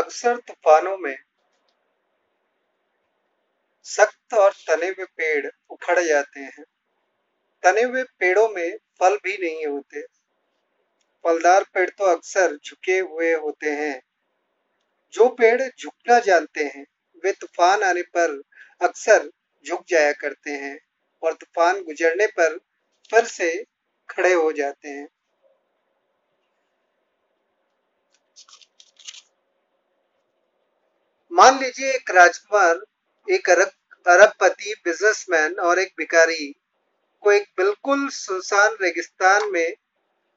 अक्सर तूफानों में सख्त और तने हुए पेड़ उखड़ जाते हैं। तने हुए पेड़ों में फल भी नहीं होते। फलदार पेड़ तो अक्सर झुके हुए होते हैं। जो पेड़ झुकना जानते हैं, वे तूफ़ान आने पर अक्सर झुक जाया करते हैं और तूफ़ान गुजरने पर फिर से खड़े हो जाते हैं। मान लीजिए एक राजकुमार एक अरब अरबपति बिजनेसमैन और एक भिखारी को एक बिल्कुल सुनसान रेगिस्तान में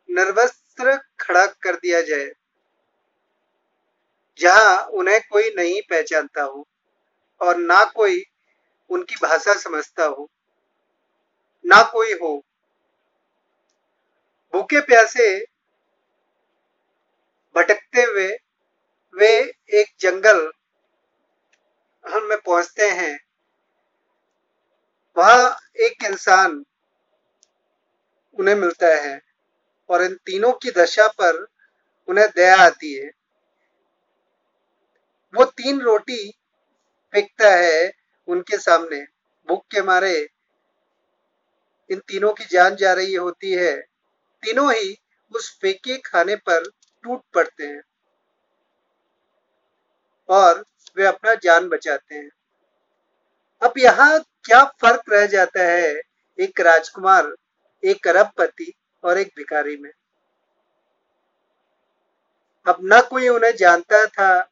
निर्वस्त्र खड़ा कर दिया जाए, जहाँ उन्हें कोई नहीं पहचानता हो और ना कोई उनकी भाषा समझता हो, ना कोई हो। भूखे प्यासे भटकते हुए वे एक जंगल में पहुँचते हैं, वहाँ एक इंसान उन्हें मिलता है और इन तीनों की दशा पर उन्हें दया आती है। वो तीन रोटी फेंकता है उनके सामने, भूख के मारे इन तीनों की जान जा रही होती है। तीनों ही उस फेंके खाने पर टूट पड़ते हैं। और वे अपना जान बचाते हैं। अब यहाँ क्या फ़र्क रह जाता है एक राजकुमार, एक अरबपति और एक भिखारी में? अब न कोई उन्हें जानता था,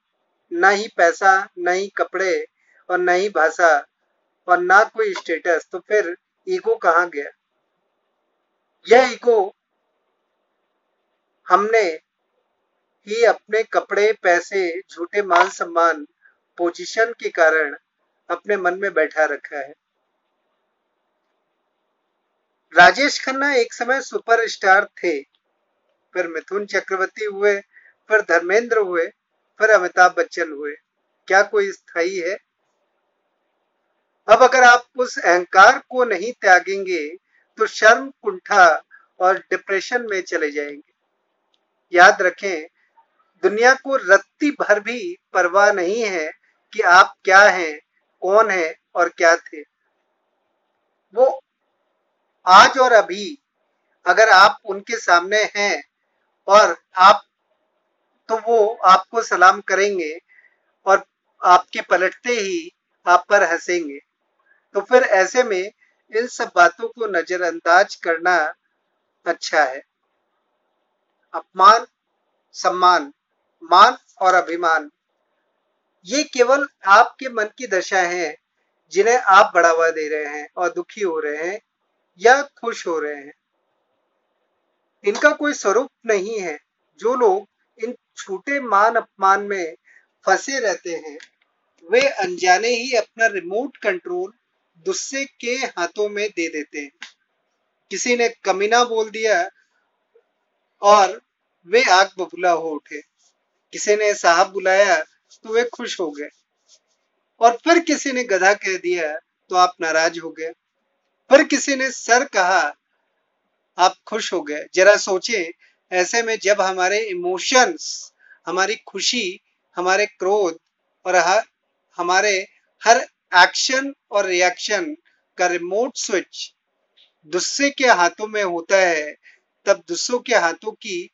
न ही पैसा, न ही कपड़े और न ही भाषा और ना कोई स्टेटस तो फिर ईगो कहाँ गया? यह ईगो हमने ही अपने कपड़े, पैसे, झूठे मान सम्मान पोजीशन के कारण अपने मन में बैठा रखा है। राजेश खन्ना एक समय सुपरस्टार थे फिर मिथुन चक्रवर्ती हुए फिर धर्मेंद्र हुए फिर अमिताभ बच्चन हुए। क्या कोई स्थायी है? अब अगर आप उस अहंकार को नहीं त्यागेंगे तो शर्म, कुंठा और डिप्रेशन में चले जाएँगे। याद रखें, दुनिया को रत्ती भर भी परवाह नहीं है कि आप क्या हैं, कौन है और क्या थे। वो आज और अभी अगर आप उनके सामने हैं और आप तो वो आपको सलाम करेंगे और आपके पलटते ही आप पर हंसेंगे। तो फिर ऐसे में इन सब बातों को नजरअंदाज करना अच्छा है। अपमान, सम्मान, मान और अभिमान ये केवल आपके मन की दशा है, जिन्हें आप बढ़ावा दे रहे हैं और दुखी हो रहे हैं या खुश हो रहे हैं। इनका कोई स्वरूप नहीं है। जो लोग इन छोटे मान अपमान में फंसे रहते हैं, वे अनजाने ही अपना रिमोट कंट्रोल दूसरे के हाथों में दे देते हैं। किसी ने कमीना बोल दिया और वे आग बबूला हो उठे। किसी ने साहब बुलाया तो वे खुश हो गए। और फिर किसी ने गधा कह दिया तो आप नाराज़ हो गए। फिर किसी ने सर कहा, आप खुश हो गए। जरा सोचे, ऐसे में जब हमारे इमोशंस, हमारी खुशी, हमारे क्रोध और हर हमारे हर एक्शन और रिएक्शन का रिमोट स्विच दूसरे के हाथों में होता है, तब दूसरों के हाथों की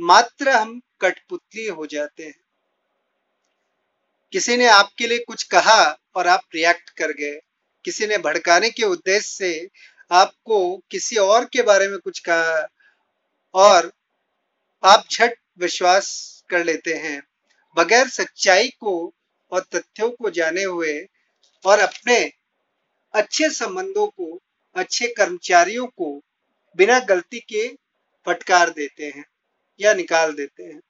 मात्र हम कठपुतली हो जाते हैं। किसी ने आपके लिए कुछ कहा और आप रिएक्ट कर गए। किसी ने भड़काने के उद्देश्य से आपको किसी और के बारे में कुछ कहा और आप झट विश्वास कर लेते हैं। बगैर सच्चाई को और तथ्यों को जाने हुए और अपने अच्छे संबंधों को, अच्छे कर्मचारियों को बिना गलती के फटकार देते हैं या निकाल देते हैं।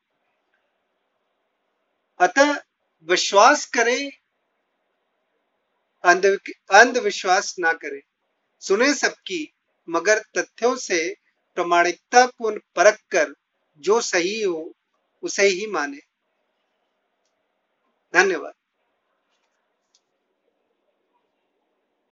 अतः विश्वास करें अंधविश्वास ना करे। सुने सबकी, मगर तथ्यों से प्रमाणिकता को परख कर, जो सही हो, उसे ही माने। धन्यवाद।